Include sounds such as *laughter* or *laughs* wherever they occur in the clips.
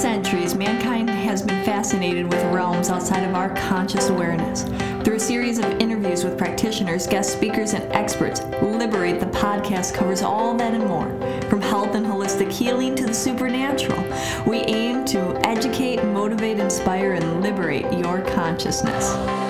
centuries, mankind has been fascinated with realms outside of our conscious awareness. Through a series of interviews with practitioners, guest speakers, and experts, Liberate the podcast covers all that and more. From health and holistic healing to the supernatural, we aim to educate, motivate, inspire, and liberate your consciousness.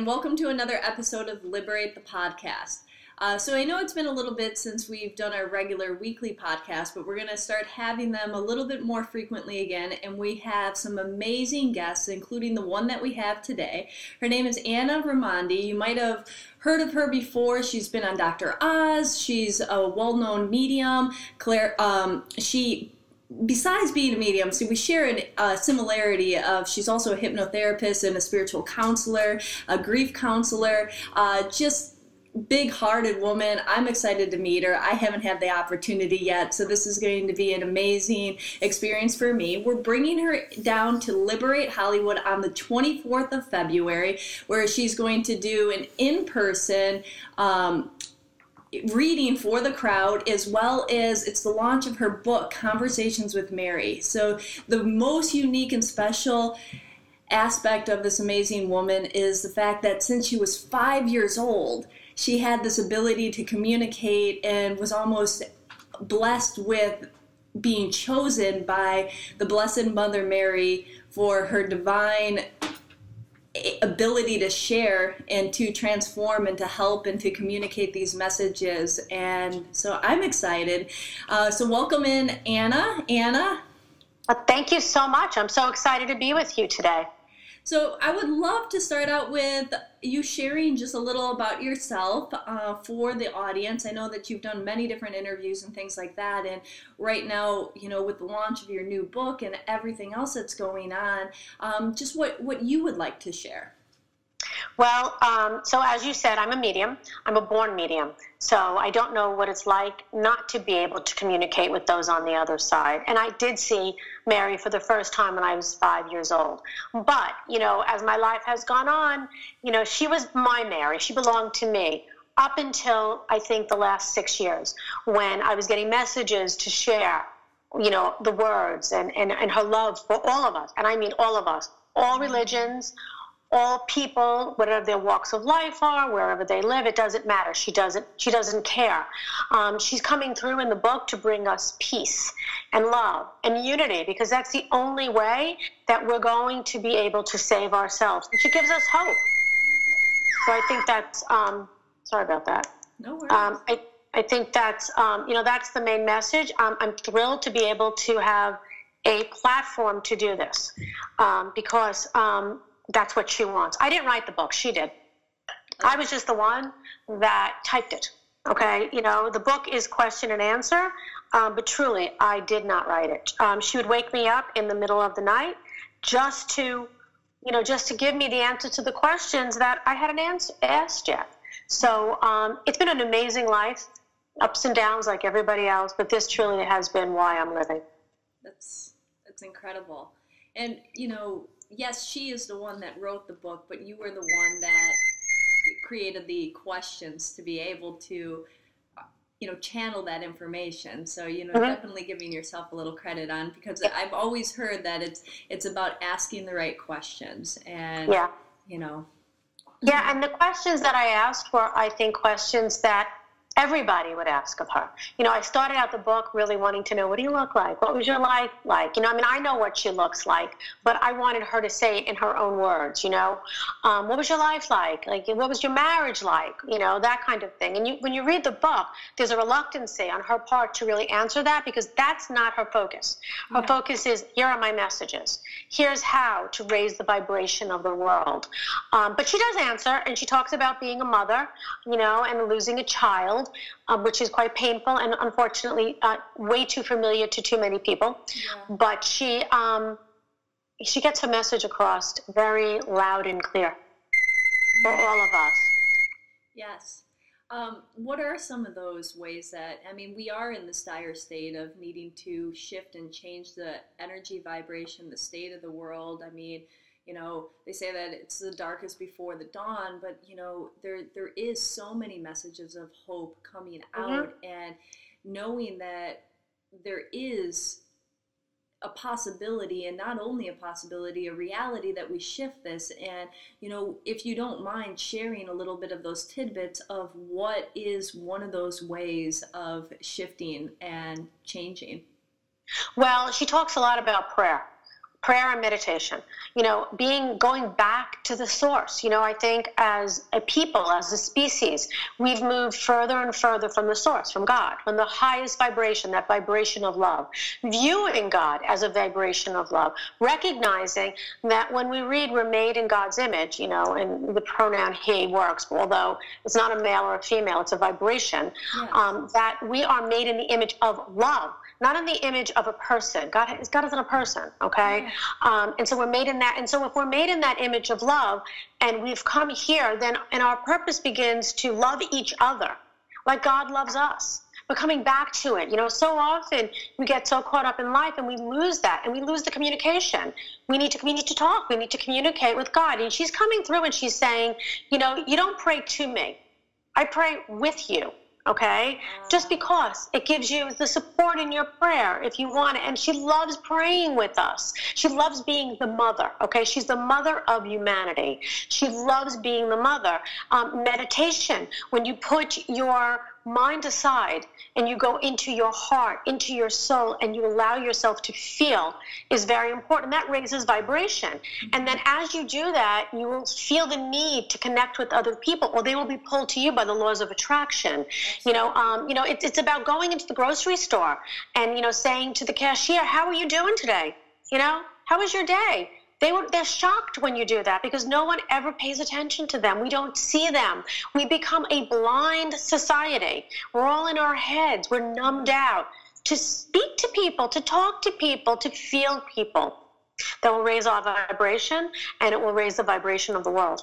And welcome to another episode of Liberate the Podcast. Uh, so I know it's been a little bit since we've done our regular weekly podcast, but we're going to start having them a little bit more frequently again. And we have some amazing guests, including the one that we have today. Her name is Anna Raimondi. You might have heard of her before. She's been on Dr. Oz. She's a well-known medium. Claire, um, she besides being a medium, so we share a uh, similarity of she's also a hypnotherapist and a spiritual counselor, a grief counselor, uh, just big hearted woman. I'm excited to meet her. I haven't had the opportunity yet, so this is going to be an amazing experience for me. We're bringing her down to Liberate Hollywood on the 24th of February, where she's going to do an in person. Um, reading for the crowd as well as it's the launch of her book conversations with mary. So the most unique and special aspect of this amazing woman is the fact that since she was five years old she had this ability to communicate and was almost blessed with being chosen by the Blessed Mother Mary for her divine ability to share and to transform and to help and to communicate these messages. And so I'm excited. Uh, so, welcome in Anna. Anna. Well, thank you so much. I'm so excited to be with you today. So I would love to start out with you sharing just a little about yourself uh, for the audience. I know that you've done many different interviews and things like that, and right now, you know, with the launch of your new book and everything else that's going on, um, just what what you would like to share. Well, um, so as you said, I'm a medium. I'm a born medium. So I don't know what it's like not to be able to communicate with those on the other side. And I did see Mary for the first time when I was five years old. But, you know, as my life has gone on, you know, she was my Mary. She belonged to me up until I think the last six years when I was getting messages to share, you know, the words and, and, and her love for all of us. And I mean all of us, all religions, all people, whatever their walks of life are, wherever they live, it doesn't matter. She doesn't. She doesn't care. Um, she's coming through in the book to bring us peace and love and unity, because that's the only way that we're going to be able to save ourselves. And she gives us hope. So I think that's. Um, sorry about that. No worries. Um, I I think that's um, you know that's the main message. Um, I'm thrilled to be able to have a platform to do this um, because um, that's what she wants. I didn't write the book, she did. I was just the one that typed it. Okay, you know, the book is question and answer, um, but truly, I did not write it. Um, she would wake me up in the middle of the night just to, you know, just to give me the answer to the questions that I hadn't asked yet. So um, it's been an amazing life, ups and downs like everybody else, but this truly has been why I'm living. That's that's incredible, and you know, yes, she is the one that wrote the book, but you were the one that created the questions to be able to you know channel that information so you know mm-hmm. definitely giving yourself a little credit on because yeah. i've always heard that it's it's about asking the right questions and yeah you know yeah and the questions that i asked were i think questions that everybody would ask of her. You know, I started out the book really wanting to know what do you look like? What was your life like? You know, I mean, I know what she looks like, but I wanted her to say it in her own words, you know. Um, what was your life like? Like, what was your marriage like? You know, that kind of thing. And you, when you read the book, there's a reluctancy on her part to really answer that because that's not her focus. Her yeah. focus is here are my messages. Here's how to raise the vibration of the world. Um, but she does answer, and she talks about being a mother, you know, and losing a child um, which is quite painful and unfortunately uh, way too familiar to too many people. Yeah. But she um, she gets her message across very loud and clear for all of us. Yes. Um, what are some of those ways that, I mean, we are in this dire state of needing to shift and change the energy vibration, the state of the world. I mean, you know they say that it's the darkest before the dawn but you know there there is so many messages of hope coming mm-hmm. out and knowing that there is a possibility and not only a possibility a reality that we shift this. And you know if you don't mind sharing a little bit of those tidbits of what is one of those ways of shifting and changing. Well she talks a lot about prayer prayer and meditation you know being going back to the source. You know i think as a people as a species we've moved further and further from the source from god from the highest vibration that vibration of love. Viewing god as a vibration of love recognizing that when we read we're made in god's image you know and the pronoun he works although it's not a male or a female it's a vibration yes. um, that we are made in the image of love not in the image of a person. God, god isn't a person okay um, and so we're made in that. And so if we're made in that image of love and we've come here, then and our purpose begins to love each other like God loves us. But coming back to it, you know, so often we get so caught up in life and we lose that and we lose the communication. We need to we need to talk. We need to communicate with God. And she's coming through and she's saying, you know, you don't pray to me. I pray with you okay? Just because it gives you the support in your prayer if you want it. And she loves praying with us. She loves being the mother, okay? She's the mother of humanity. She loves being the mother. Um, meditation, when you put your mind aside and you go into your heart, into your soul, and you allow yourself to feel is very important. That raises vibration. And then as you do that, you will feel the need to connect with other people, or they will be pulled to you by the laws of attraction. You know, um, you know, it's, it's about going into the grocery store and you know saying to the cashier, "How are you doing today? You know, how was your day?" They were, they're shocked when you do that because no one ever pays attention to them. We don't see them. We become a blind society. We're all in our heads. We're numbed out. To speak to people, to talk to people, to feel people, that will raise our vibration and it will raise the vibration of the world.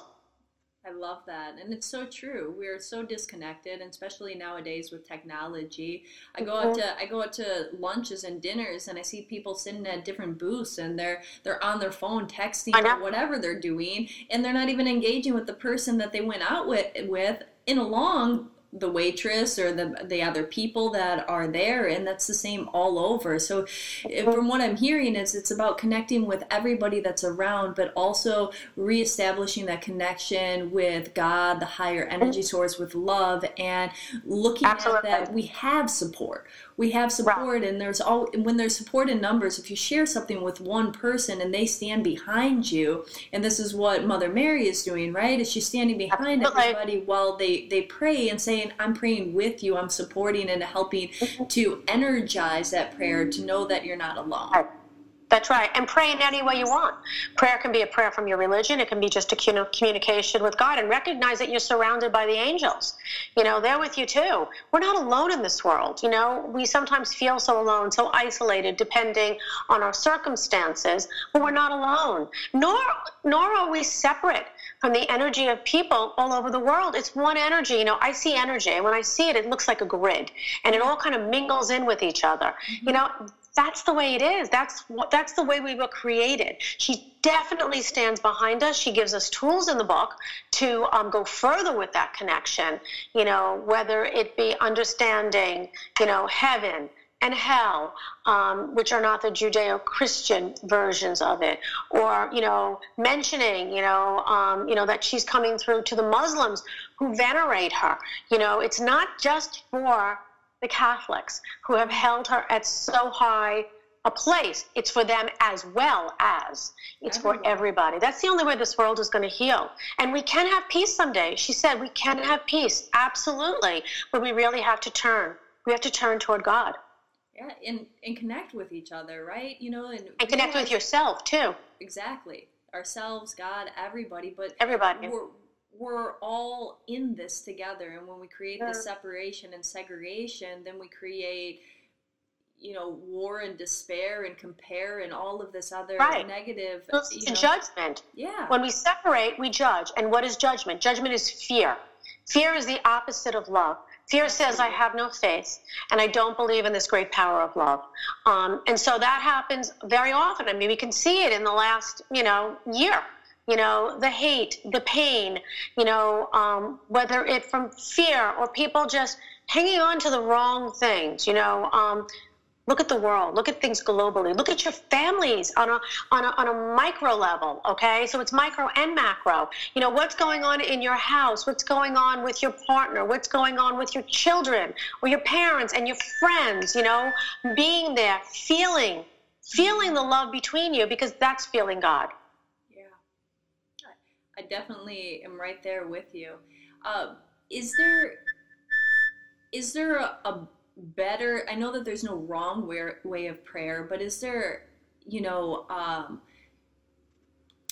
I love that. And it's so true. We're so disconnected, and especially nowadays with technology. I go out mm-hmm. to I go out to lunches and dinners and I see people sitting at different booths and they're they're on their phone texting or whatever they're doing and they're not even engaging with the person that they went out with with in a long the waitress or the the other people that are there and that's the same all over so from what i'm hearing is it's about connecting with everybody that's around but also reestablishing that connection with god the higher energy source with love and looking Absolutely. at that we have support we have support right. and there's all when there's support in numbers if you share something with one person and they stand behind you and this is what mother mary is doing right is she's standing behind Absolutely. everybody while they they pray and i'm praying with you i'm supporting and helping mm-hmm. to energize that prayer to know that you're not alone. That's right. And pray in any way you want. Prayer can be a prayer from your religion. It can be just a communication with God and recognize that you're surrounded by the angels. You know, they're with you too. We're not alone in this world. You know, we sometimes feel so alone, so isolated, depending on our circumstances, but we're not alone. Nor, nor are we separate from the energy of people all over the world. It's one energy. You know, I see energy, and when I see it, it looks like a grid, and it all kind of mingles in with each other. You know, that's the way it is. That's what that's the way we were created. She definitely stands behind us. She gives us tools in the book to um, go further with that connection. You know, whether it be understanding, you know, heaven and hell, um, which are not the Judeo-Christian versions of it, or you know, mentioning, you know, um, you know that she's coming through to the Muslims who venerate her. You know, it's not just for the Catholics who have held her at so high a place. It's for them as well as it's for everybody. That's the only way this world is going to heal. And we can have peace someday. She said we can have peace, absolutely. But we really have to turn. We have to turn toward God. Yeah, and, and connect with each other, right? You know, and, and connect with yourself too. Exactly. Ourselves, God, everybody. But everybody. We're, we're all in this together and when we create this separation and segregation then we create you know war and despair and compare and all of this other right. negative you know, judgment yeah when we separate we judge and what is judgment judgment is fear fear is the opposite of love Fear says, I have no faith and I don't believe in this great power of love. Um, and so that happens very often. I mean, we can see it in the last, you know, year you know, the hate, the pain, you know, um, whether it from fear or people just hanging on to the wrong things, you know. Um, look at the world, look at things globally, look at your families on a, on a, on a micro level, okay? So it's micro and macro. You know, what's going on in your house? What's going on with your partner? What's going on with your children or your parents and your friends? You know, being there, feeling, feeling the love between you because that's feeling God. Yeah, I definitely am right there with you. Uh, is there is there a, a better i know that there's no wrong way, way of prayer but is there you know um,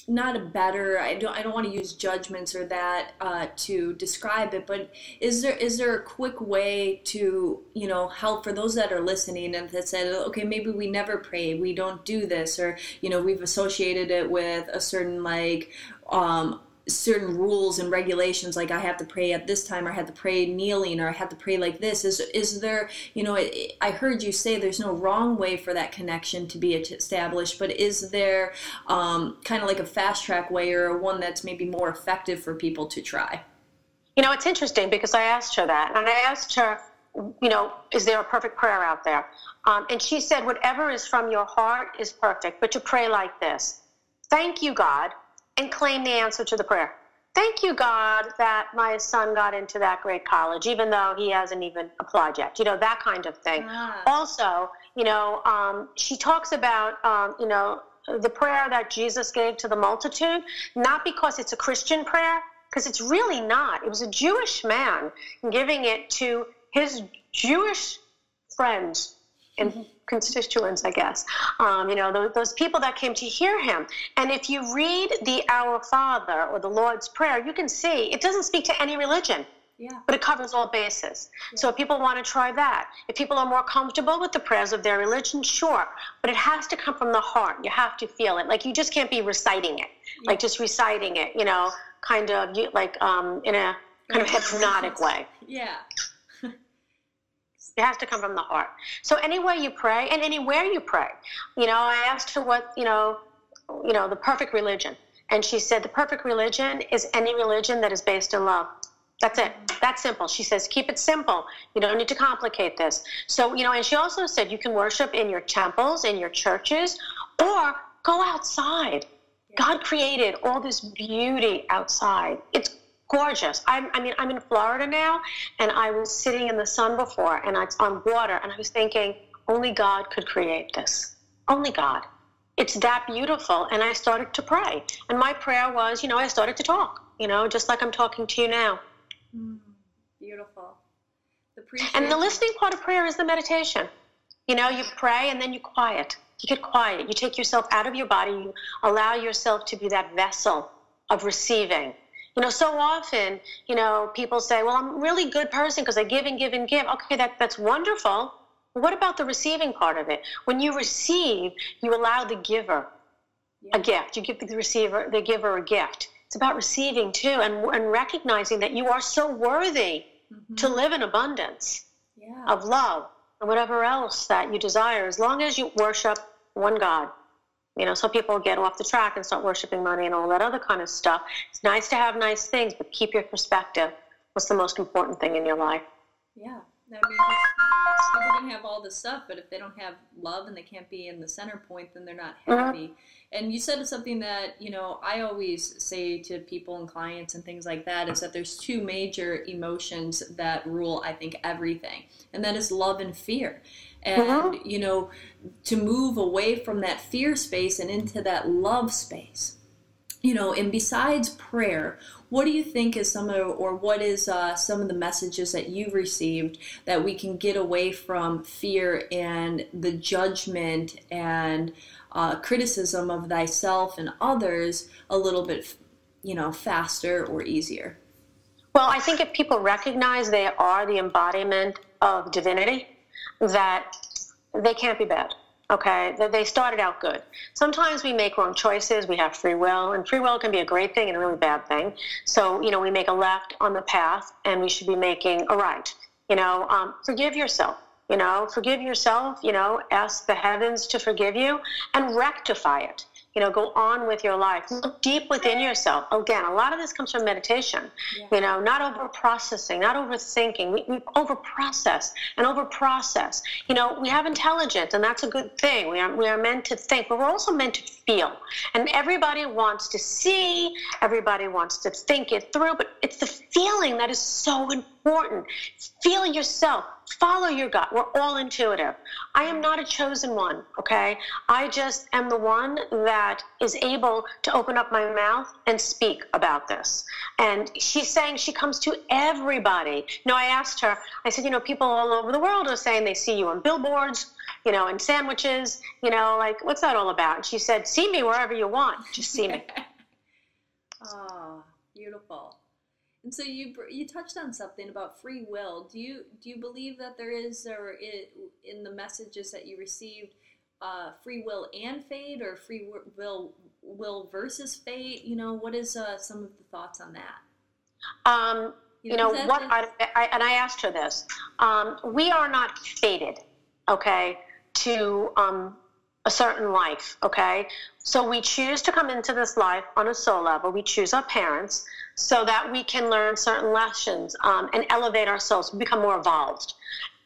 not a better i don't i don't want to use judgments or that uh, to describe it but is there is there a quick way to you know help for those that are listening and that said okay maybe we never pray we don't do this or you know we've associated it with a certain like um, certain rules and regulations like i have to pray at this time or i have to pray kneeling or i have to pray like this. Is is there you know it, i heard you say there's no wrong way for that connection to be established but is there um, kind of like a fast track way or one that's maybe more effective for people to try? You know it's interesting because i asked her that and i asked her you know is there a perfect prayer out there? Um, and she said whatever is from your heart is perfect but to pray like this. Thank you god and claim the answer to the prayer. Thank you, God, that my son got into that great college, even though he hasn't even applied yet. You know, that kind of thing. Ah. Also, you know, um, she talks about, um, you know, the prayer that Jesus gave to the multitude, not because it's a Christian prayer, because it's really not. It was a Jewish man giving it to his Jewish friends and constituents, I guess. Um, you know, those, those, people that came to hear him. And if you read the Our Father or the Lord's Prayer, you can see it doesn't speak to any religion. Yeah. But it covers all bases. Yeah. So if people want to try that, if people are more comfortable with the prayers of their religion, sure. But it has to come from the heart. You have to feel it. Like you just can't be reciting it, yeah. like just reciting it, you know, kind of like um, in a kind of hypnotic *laughs* way. Yeah. It has to come from the heart. So anywhere you pray and anywhere you pray, you know, I asked her what, you know, you know, the perfect religion. And she said the perfect religion is any religion that is based in love. That's it. That's simple. She says, keep it simple. You don't need to complicate this. So, you know, and she also said you can worship in your temples, in your churches, or go outside. God created all this beauty outside. It's gorgeous. I'm, I mean, I'm in Florida now, and I was sitting in the sun before, and it's on water, and I was thinking, only God could create this. Only God. It's that beautiful. And I started to pray. And my prayer was, you know, I started to talk, you know, just like I'm talking to you now. Mm, beautiful. The and the listening part of prayer is the meditation. You know, you pray and then you quiet. You get quiet. You take yourself out of your body. You allow yourself to be that vessel of receiving you know, so often, you know, people say, well, I'm a really good person because I give and give and give. Okay, that, that's wonderful. What about the receiving part of it? When you receive, you allow the giver yeah. a gift. You give the receiver, the giver a gift. It's about receiving too and, and recognizing that you are so worthy mm-hmm. to live in abundance yeah. of love and whatever else that you desire, as long as you worship one God. You know, some people get off the track and start worshiping money and all that other kind of stuff. It's nice to have nice things, but keep your perspective. What's the most important thing in your life? Yeah. I mean, people can have all this stuff, but if they don't have love and they can't be in the center point, then they're not mm-hmm. happy. Mm-hmm. And you said something that, you know, I always say to people and clients and things like that is that there's two major emotions that rule, I think, everything. And that is love and fear and mm-hmm. you know to move away from that fear space and into that love space you know and besides prayer what do you think is some of or what is uh, some of the messages that you've received that we can get away from fear and the judgment and uh, criticism of thyself and others a little bit you know faster or easier well i think if people recognize they are the embodiment of divinity that they can't be bad. Okay, that they started out good. Sometimes we make wrong choices. We have free will, and free will can be a great thing and a really bad thing. So you know, we make a left on the path, and we should be making a right. You know, um, forgive yourself. You know, forgive yourself. You know, ask the heavens to forgive you and rectify it. You know, go on with your life. Look deep within yourself. Again, a lot of this comes from meditation. Yeah. You know, not over processing, not overthinking. We, we over process and over process. You know, we have intelligence, and that's a good thing. We are we are meant to think, but we're also meant to feel. And everybody wants to see. Everybody wants to think it through, but it's the feeling that is so important. Feel yourself. Follow your gut. We're all intuitive. I am not a chosen one, okay? I just am the one that is able to open up my mouth and speak about this. And she's saying she comes to everybody. Know, I asked her, I said, you know, people all over the world are saying they see you on billboards, you know, and sandwiches, you know, like, what's that all about? And she said, see me wherever you want. Just see me. oh, *laughs* beautiful. And so you you touched on something about free will. Do you do you believe that there is, or in the messages that you received, uh, free will and fate, or free will will versus fate? You know, what is uh, some of the thoughts on that? Um, you know, you know what? I, I, and I asked her this. Um, we are not fated, okay, to um, a certain life, okay? So we choose to come into this life on a soul level. We choose our parents so that we can learn certain lessons um, and elevate ourselves, become more evolved.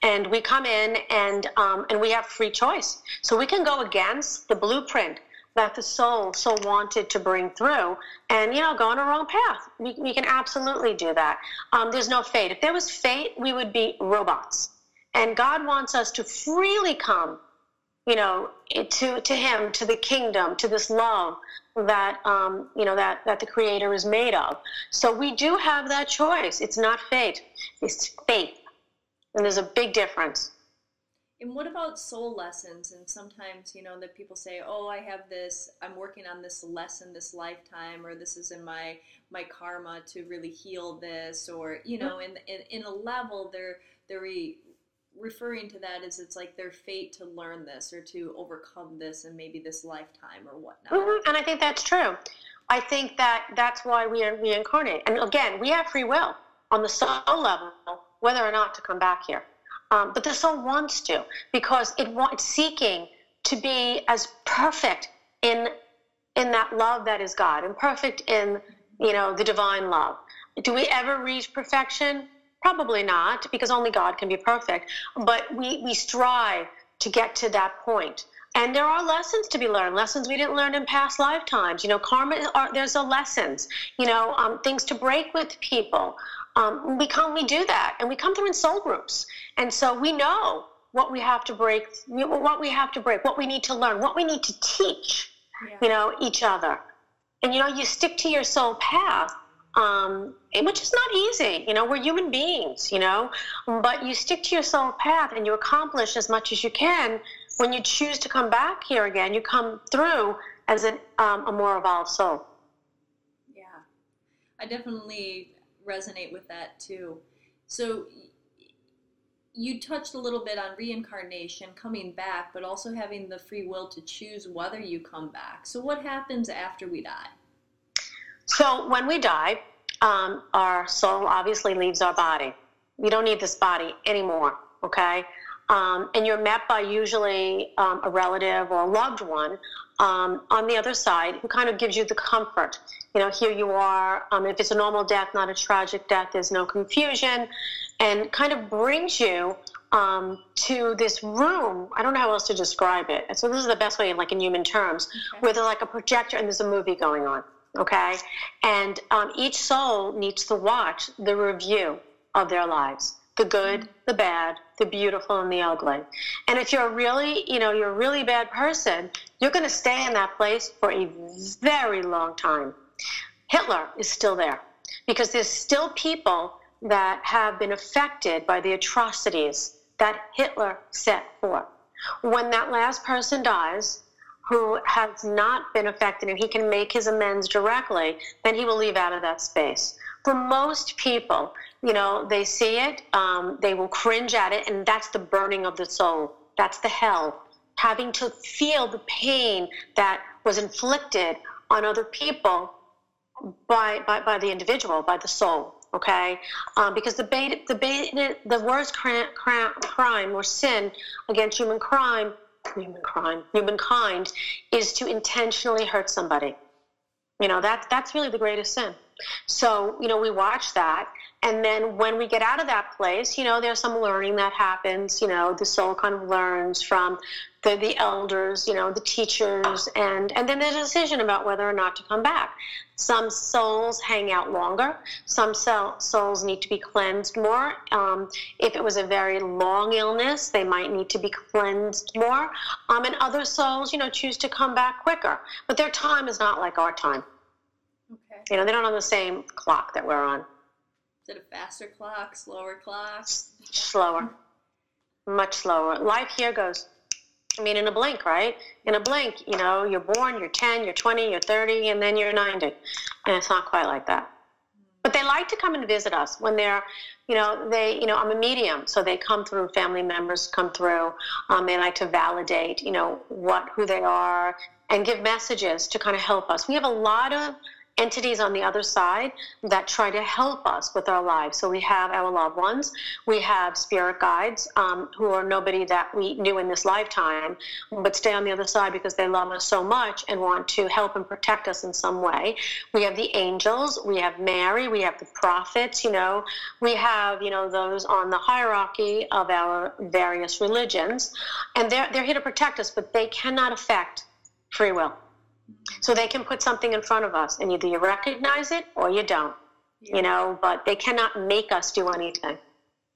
And we come in and um, and we have free choice, so we can go against the blueprint that the soul so wanted to bring through, and you know, go on a wrong path. We, we can absolutely do that. Um, there's no fate. If there was fate, we would be robots. And God wants us to freely come you know, to to Him, to the kingdom, to this love that um, you know that that the Creator is made of. So we do have that choice. It's not fate; it's faith, and there's a big difference. And what about soul lessons? And sometimes, you know, that people say, "Oh, I have this. I'm working on this lesson this lifetime, or this is in my my karma to really heal this, or you know, in in, in a level, they're they're re, referring to that is it's like their fate to learn this or to overcome this in maybe this lifetime or whatnot. Mm-hmm. And I think that's true. I think that that's why we are reincarnate. And again, we have free will on the soul level, whether or not to come back here. Um, but the soul wants to because it wants seeking to be as perfect in in that love that is God and perfect in you know the divine love. Do we ever reach perfection? Probably not, because only God can be perfect. But we, we strive to get to that point. And there are lessons to be learned, lessons we didn't learn in past lifetimes. You know, karma, are, there's a lessons, you know, um, things to break with people. Um, we come, we do that, and we come through in soul groups. And so we know what we have to break, what we have to break, what we need to learn, what we need to teach, yeah. you know, each other. And, you know, you stick to your soul path um, which is not easy. You know, we're human beings, you know, but you stick to your soul path and you accomplish as much as you can. When you choose to come back here again, you come through as an, um, a more evolved soul. Yeah, I definitely resonate with that too. So you touched a little bit on reincarnation, coming back, but also having the free will to choose whether you come back. So what happens after we die? So when we die, um, our soul obviously leaves our body. We don't need this body anymore, okay? Um, and you're met by usually um, a relative or a loved one um, on the other side who kind of gives you the comfort. You know, here you are. Um, if it's a normal death, not a tragic death, there's no confusion, and kind of brings you um, to this room. I don't know how else to describe it. So this is the best way, like in human terms, okay. where there's like a projector and there's a movie going on okay? And um, each soul needs to watch the review of their lives the good, the bad, the beautiful, and the ugly. And if you're really, you know, you're a really bad person, you're going to stay in that place for a very long time. Hitler is still there because there's still people that have been affected by the atrocities that Hitler set forth. When that last person dies, who has not been affected and he can make his amends directly, then he will leave out of that space. For most people, you know, they see it, um, they will cringe at it, and that's the burning of the soul. That's the hell. Having to feel the pain that was inflicted on other people by, by, by the individual, by the soul okay? Um, because the, bait, the, bait, the worst crime, crime or sin against human crime human crime, humankind is to intentionally hurt somebody. You know, that, that's really the greatest sin. So, you know, we watch that. And then when we get out of that place, you know, there's some learning that happens. You know, the soul kind of learns from the, the elders, you know, the teachers, and, and then there's a decision about whether or not to come back. Some souls hang out longer. Some souls need to be cleansed more. Um, if it was a very long illness, they might need to be cleansed more. Um, and other souls, you know, choose to come back quicker. But their time is not like our time. You know, they don't on the same clock that we're on. Is it a faster clock, slower clock? Slower. Much slower. Life here goes I mean, in a blink, right? In a blink, you know, you're born, you're 10, you're 20, you're 30, and then you're 90. And it's not quite like that. But they like to come and visit us when they're, you know, they, you know, I'm a medium, so they come through, family members come through. Um, they like to validate, you know, what, who they are and give messages to kind of help us. We have a lot of entities on the other side that try to help us with our lives. So we have our loved ones, we have spirit guides um, who are nobody that we knew in this lifetime, but stay on the other side because they love us so much and want to help and protect us in some way. We have the angels, we have Mary, we have the prophets, you know, we have, you know, those on the hierarchy of our various religions, and they're, they're here to protect us, but they cannot affect free will. So they can put something in front of us, and either you recognize it or you don't. Yeah. You know, but they cannot make us do anything.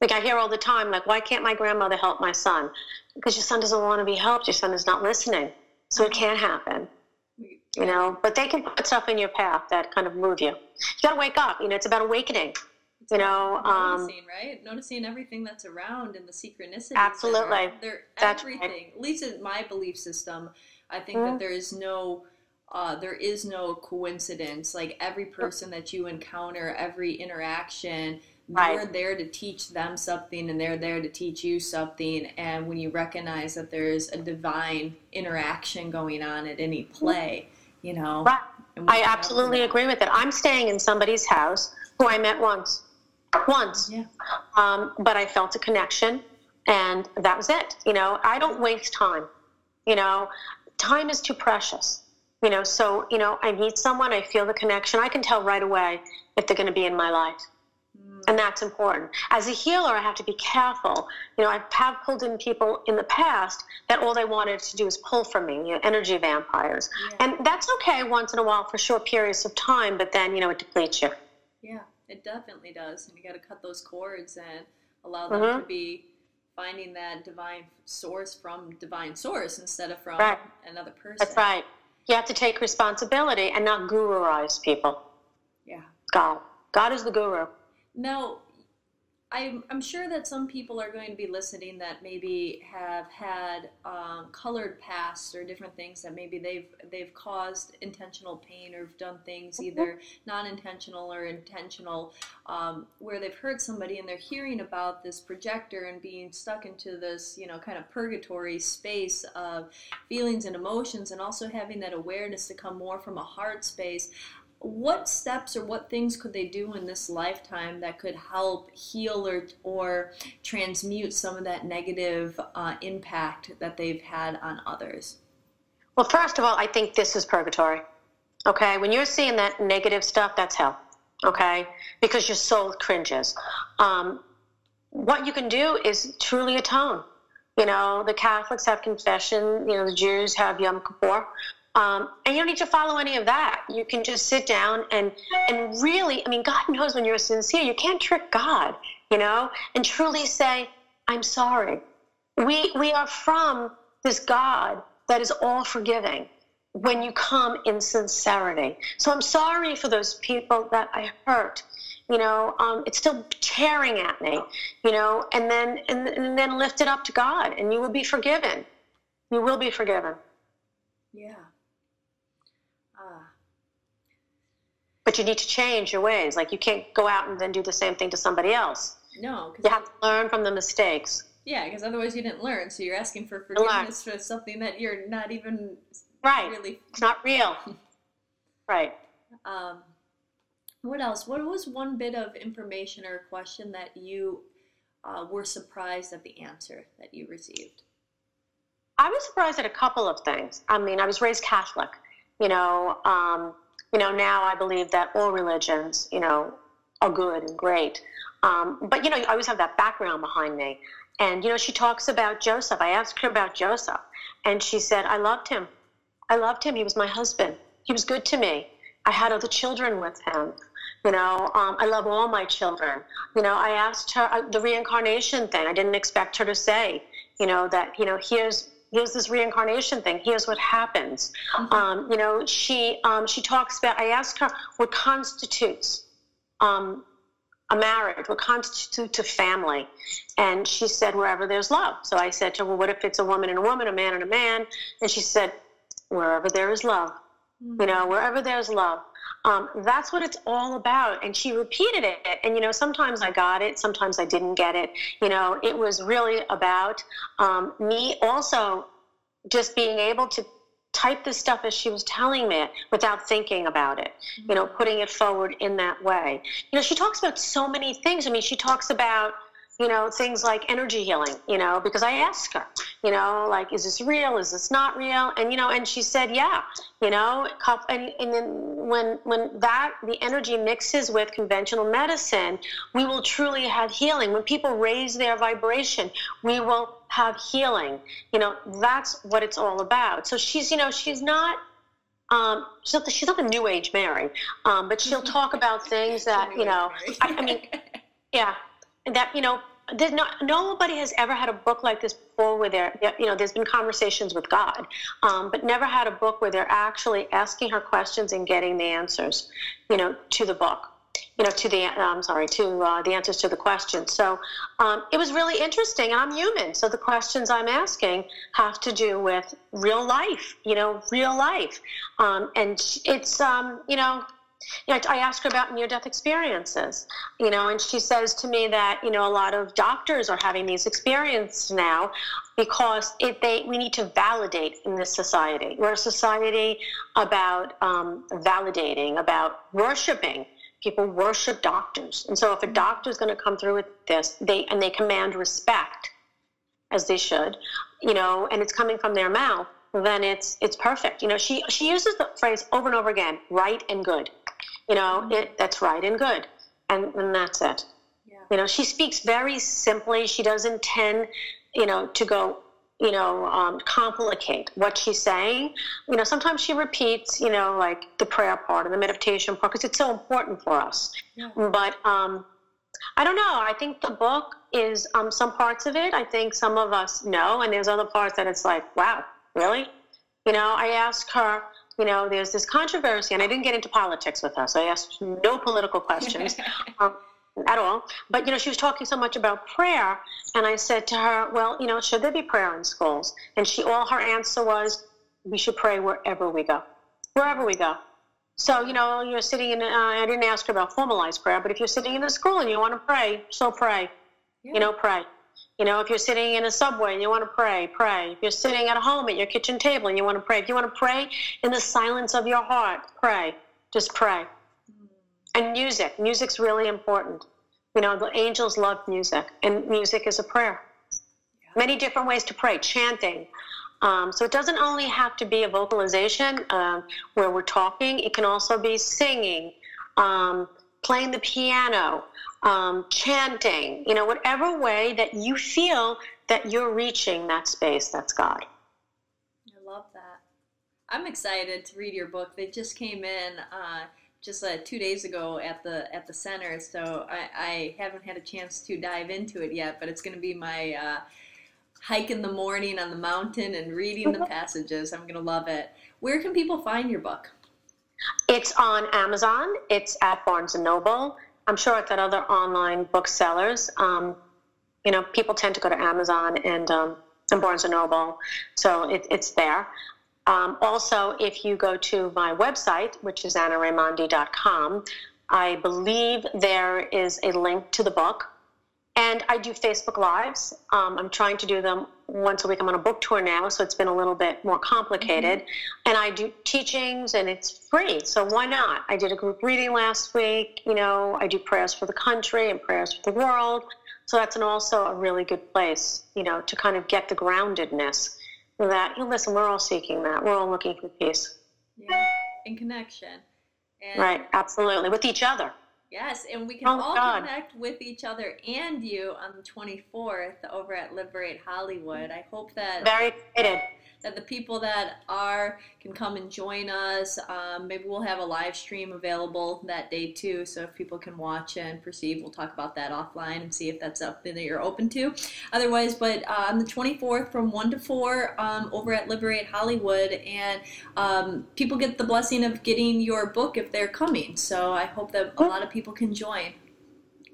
Like I hear all the time, like, why can't my grandmother help my son? Because your son doesn't want to be helped. Your son is not listening, so it can't happen. You know, but they can put stuff in your path that kind of move you. You got to wake up. You know, it's about awakening. You know, um, noticing, right? Noticing everything that's around and the synchronicity. Absolutely, they're everything. Right. At least in my belief system, I think mm-hmm. that there is no uh, there is no coincidence. Like every person that you encounter, every interaction, right. you're there to teach them something and they're there to teach you something. And when you recognize that there's a divine interaction going on at any play, you know. Right. I absolutely agree with it. I'm staying in somebody's house who I met once. Once. Yeah. Um, but I felt a connection and that was it. You know, I don't waste time. You know, time is too precious. You know, so, you know, I meet someone, I feel the connection. I can tell right away if they're going to be in my life. Mm. And that's important. As a healer, I have to be careful. You know, I have pulled in people in the past that all they wanted to do is pull from me, you know, energy vampires. Yeah. And that's okay once in a while for short periods of time, but then, you know, it depletes you. Yeah, it definitely does. And you got to cut those cords and allow them mm-hmm. to be finding that divine source from divine source instead of from right. another person. That's right. You have to take responsibility and not guruize people. Yeah. God. God is the guru. Now, I'm, I'm sure that some people are going to be listening that maybe have had um, colored pasts or different things that maybe they've they've caused intentional pain or have done things mm-hmm. either non-intentional or intentional, um, where they've hurt somebody and they're hearing about this projector and being stuck into this you know kind of purgatory space of feelings and emotions and also having that awareness to come more from a heart space what steps or what things could they do in this lifetime that could help heal or, or transmute some of that negative uh, impact that they've had on others? Well, first of all, I think this is purgatory. Okay, when you're seeing that negative stuff, that's hell. Okay, because your soul cringes. Um, what you can do is truly atone. You know, the Catholics have confession. You know, the Jews have Yom Kippur. Um, and you don't need to follow any of that. You can just sit down and and really, I mean, God knows when you're sincere. You can't trick God, you know, and truly say, "I'm sorry." We we are from this God that is all forgiving when you come in sincerity. So I'm sorry for those people that I hurt. You know, um, it's still tearing at me. You know, and then and, and then lift it up to God, and you will be forgiven. You will be forgiven. Yeah. But you need to change your ways. Like you can't go out and then do the same thing to somebody else. No, you have to learn from the mistakes. Yeah, because otherwise you didn't learn. So you're asking for forgiveness for something that you're not even right. Really, it's not real. *laughs* right. Um, what else? What was one bit of information or question that you uh, were surprised at the answer that you received? I was surprised at a couple of things. I mean, I was raised Catholic. You know, um, you know, now I believe that all religions, you know, are good and great. Um, but you know, I always have that background behind me. And you know, she talks about Joseph. I asked her about Joseph, and she said, "I loved him. I loved him. He was my husband. He was good to me. I had other children with him. You know, um, I love all my children. You know, I asked her uh, the reincarnation thing. I didn't expect her to say, you know, that you know, here's here's this reincarnation thing. Here's what happens. Mm-hmm. Um, you know, she um, she talks about. I asked her what constitutes um, a marriage, what constitutes a family, and she said wherever there's love. So I said to her, well, what if it's a woman and a woman, a man and a man? And she said, wherever there is love. Mm-hmm. You know, wherever there's love. Um, that's what it's all about. And she repeated it. And, you know, sometimes I got it, sometimes I didn't get it. You know, it was really about um, me also just being able to type this stuff as she was telling me it without thinking about it, you know, putting it forward in that way. You know, she talks about so many things. I mean, she talks about you know, things like energy healing, you know, because I asked her, you know, like, is this real? Is this not real? And, you know, and she said, yeah, you know, and, and then when, when that, the energy mixes with conventional medicine, we will truly have healing. When people raise their vibration, we will have healing. You know, that's what it's all about. So she's, you know, she's not, um, she's not the, she's not the new age Mary, um, but she'll *laughs* talk about things that, you know, I, I mean, *laughs* yeah, that you know there's not nobody has ever had a book like this before where they're you know there's been conversations with god um, but never had a book where they're actually asking her questions and getting the answers you know to the book you know to the i'm sorry to uh, the answers to the questions. So um, it was really interesting and i'm human so the questions i'm asking have to do with real life you know real life. Um, and it's um, you know you know, I ask her about near death experiences, you know, and she says to me that, you know, a lot of doctors are having these experiences now because it, they, we need to validate in this society. We're a society about um, validating, about worshiping. People worship doctors. And so if a doctor is going to come through with this, they, and they command respect, as they should, you know, and it's coming from their mouth, then it's it's perfect. You know, she she uses the phrase over and over again, right and good. You know, it, that's right and good. And, and that's it. Yeah. You know, she speaks very simply. She doesn't tend, you know, to go, you know, um, complicate what she's saying. You know, sometimes she repeats, you know, like the prayer part and the meditation part because it's so important for us. Yeah. But um, I don't know. I think the book is um, some parts of it. I think some of us know, and there's other parts that it's like, wow, really? You know, I asked her you know, there's this controversy, and I didn't get into politics with her, so I asked no political questions *laughs* um, at all. But, you know, she was talking so much about prayer, and I said to her, well, you know, should there be prayer in schools? And she, all her answer was, we should pray wherever we go, wherever we go. So, you know, you're sitting in, uh, I didn't ask her about formalized prayer, but if you're sitting in a school and you want to pray, so pray. Yeah. You know, pray. You know, if you're sitting in a subway and you want to pray, pray. If you're sitting at home at your kitchen table and you want to pray, if you want to pray in the silence of your heart, pray. Just pray. And music. Music's really important. You know, the angels love music, and music is a prayer. Many different ways to pray, chanting. Um, so it doesn't only have to be a vocalization um, where we're talking, it can also be singing, um, playing the piano, um, chanting, you know, whatever way that you feel that you're reaching that space that's God. I love that. I'm excited to read your book. They just came in uh, just uh, two days ago at the at the center, so I, I, haven't had a chance to dive into it yet. But it's going to be my uh, hike in the morning on the mountain and reading the *laughs* passages. I'm going to love it. Where can people find your book? It's on Amazon. It's at Barnes and Noble. I'm sure it's at other online booksellers. Um, you know, people tend to go to Amazon and, um, and Barnes and Noble, so it, it's there. Um, also, if you go to my website, which is annaraimondi.com, I believe there is a link to the book. And I do Facebook Lives. Um, I'm trying to do them once a week. I'm on a book tour now, so it's been a little bit more complicated. Mm-hmm. And I do teachings, and it's free, so why not? I did a group reading last week. You know, I do prayers for the country and prayers for the world. So that's an also a really good place, you know, to kind of get the groundedness that, you know, listen, we're all seeking that. We're all looking for peace. Yeah, in connection. And right, absolutely, with each other. Yes, and we can oh, all God. connect with each other and you on the 24th over at Liberate Hollywood. I hope that. Very excited that the people that are can come and join us. Um, maybe we'll have a live stream available that day too, so if people can watch and perceive, we'll talk about that offline and see if that's something that you're open to. Otherwise, but uh, on the 24th from 1 to 4 um, over at Liberate Hollywood, and um, people get the blessing of getting your book if they're coming. So I hope that a lot of people can join.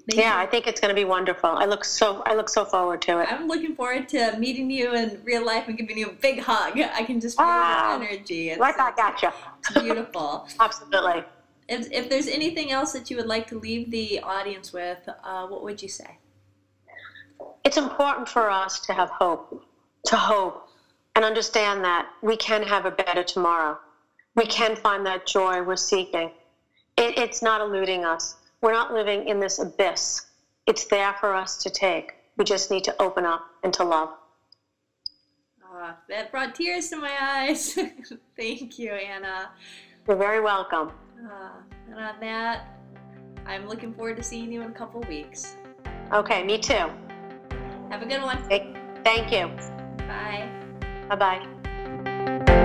Thank yeah, you. I think it's going to be wonderful. I look so I look so forward to it. I'm looking forward to meeting you in real life and giving you a big hug. I can just feel ah, your energy. It's, right back at you. It's beautiful. *laughs* Absolutely. If, if there's anything else that you would like to leave the audience with, uh, what would you say? It's important for us to have hope, to hope, and understand that we can have a better tomorrow. We can find that joy we're seeking. It, it's not eluding us we're not living in this abyss. It's there for us to take. We just need to open up and to love. Uh, that brought tears to my eyes. *laughs* Thank you, Anna. You're very welcome. Uh, and on that, I'm looking forward to seeing you in a couple weeks. Okay, me too. Have a good one. Thank you. Bye. Bye bye.